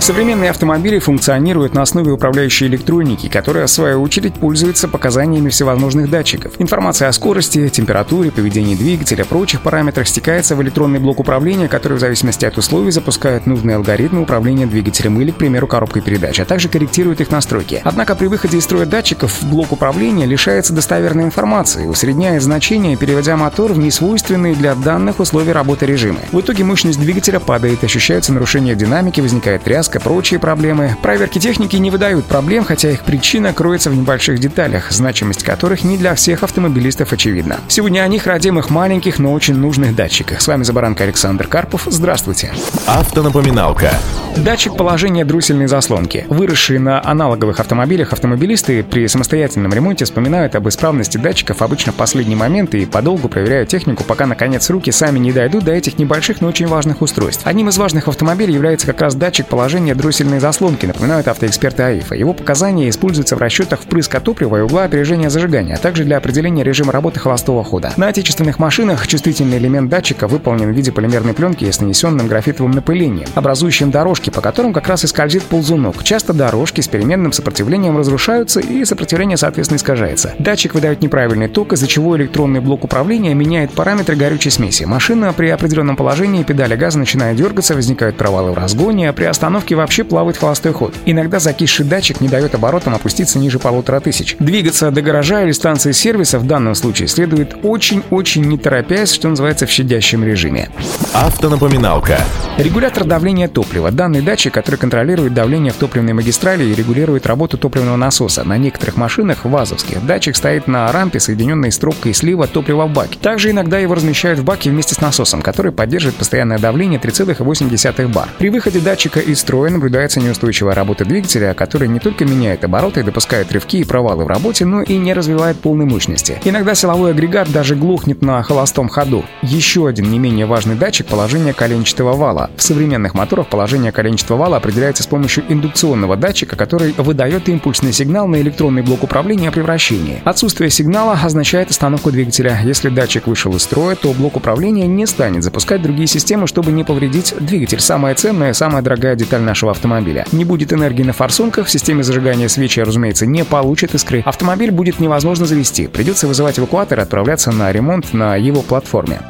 Современные автомобили функционируют на основе управляющей электроники, которая, в свою очередь, пользуется показаниями всевозможных датчиков. Информация о скорости, температуре, поведении двигателя, прочих параметрах стекается в электронный блок управления, который в зависимости от условий запускает нужные алгоритмы управления двигателем или, к примеру, коробкой передач, а также корректирует их настройки. Однако при выходе из строя датчиков блок управления лишается достоверной информации, усредняет значения, переводя мотор в несвойственные для данных условий работы режимы. В итоге мощность двигателя падает, ощущается нарушение динамики, возникает тряска, и прочие проблемы. Проверки техники не выдают проблем, хотя их причина кроется в небольших деталях, значимость которых не для всех автомобилистов очевидна. Сегодня о них родимых маленьких, но очень нужных датчиках. С вами Забаранка Александр Карпов. Здравствуйте. Автонапоминалка. Датчик положения друссельной заслонки. Выросшие на аналоговых автомобилях автомобилисты при самостоятельном ремонте вспоминают об исправности датчиков обычно в последний момент и подолгу проверяют технику, пока наконец руки сами не дойдут до этих небольших, но очень важных устройств. Одним из важных автомобилей является как раз датчик положения управления дроссельной заслонки, напоминают автоэксперты АИФа. Его показания используются в расчетах впрыска топлива и угла опережения зажигания, а также для определения режима работы холостого хода. На отечественных машинах чувствительный элемент датчика выполнен в виде полимерной пленки с нанесенным графитовым напылением, образующим дорожки, по которым как раз и скользит ползунок. Часто дорожки с переменным сопротивлением разрушаются и сопротивление, соответственно, искажается. Датчик выдает неправильный ток, из-за чего электронный блок управления меняет параметры горючей смеси. Машина при определенном положении педали газа начинает дергаться, возникают провалы в разгоне, а при остановке вообще плавает холостой ход. Иногда закисший датчик не дает оборотам опуститься ниже полутора тысяч. Двигаться до гаража или станции сервиса в данном случае следует очень-очень не торопясь, что называется, в щадящем режиме. Автонапоминалка. Регулятор давления топлива. Данный датчик, который контролирует давление в топливной магистрали и регулирует работу топливного насоса. На некоторых машинах, вазовских, датчик стоит на рампе, соединенной с трубкой слива топлива в баке. Также иногда его размещают в баке вместе с насосом, который поддерживает постоянное давление 3,8 бар. При выходе датчика из строя наблюдается неустойчивая работа двигателя, который не только меняет обороты допускает рывки и провалы в работе, но и не развивает полной мощности. Иногда силовой агрегат даже глухнет на холостом ходу. Еще один не менее важный датчик — положение коленчатого вала. В современных моторах положение коленчатого вала определяется с помощью индукционного датчика, который выдает импульсный сигнал на электронный блок управления при вращении. Отсутствие сигнала означает остановку двигателя. Если датчик вышел из строя, то блок управления не станет запускать другие системы, чтобы не повредить двигатель. Самая ценная, самая дорогая деталь нашего автомобиля. Не будет энергии на форсунках, в системе зажигания свечи, разумеется, не получит искры. Автомобиль будет невозможно завести. Придется вызывать эвакуатор и отправляться на ремонт на его платформе.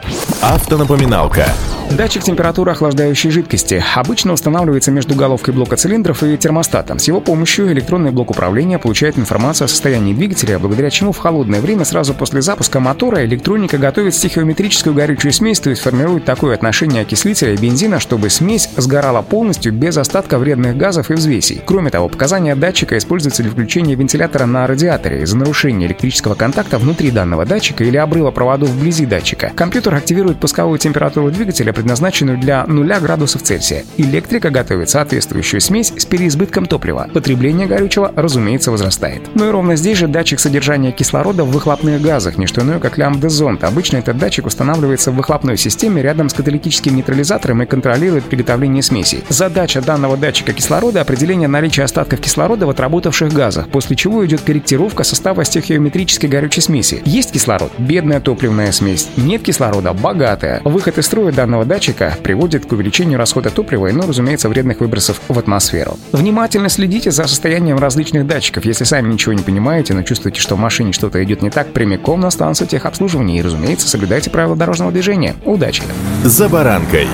Автонапоминалка. Датчик температуры охлаждающей жидкости обычно устанавливается между головкой блока цилиндров и термостатом. С его помощью электронный блок управления получает информацию о состоянии двигателя, благодаря чему в холодное время сразу после запуска мотора электроника готовит стихиометрическую горючую смесь, то есть формирует такое отношение окислителя и бензина, чтобы смесь сгорала полностью без остатка вредных газов и взвесей. Кроме того, показания датчика используются для включения вентилятора на радиаторе из-за нарушения электрического контакта внутри данного датчика или обрыва проводов вблизи датчика. Компьютер активирует пусковую температуру двигателя предназначенную для 0 градусов Цельсия. Электрика готовит соответствующую смесь с переизбытком топлива. Потребление горючего, разумеется, возрастает. Ну и ровно здесь же датчик содержания кислорода в выхлопных газах, не что иное, как лямбда-зонд. Обычно этот датчик устанавливается в выхлопной системе рядом с каталитическим нейтрализатором и контролирует приготовление смеси. Задача данного датчика кислорода — определение наличия остатков кислорода в отработавших газах, после чего идет корректировка состава стихиометрической горючей смеси. Есть кислород — бедная топливная смесь. Нет кислорода — богатая. Выход из строя данного датчика приводит к увеличению расхода топлива и, ну, разумеется, вредных выбросов в атмосферу. Внимательно следите за состоянием различных датчиков. Если сами ничего не понимаете, но чувствуете, что в машине что-то идет не так, прямиком на станцию техобслуживания и, разумеется, соблюдайте правила дорожного движения. Удачи! За баранкой.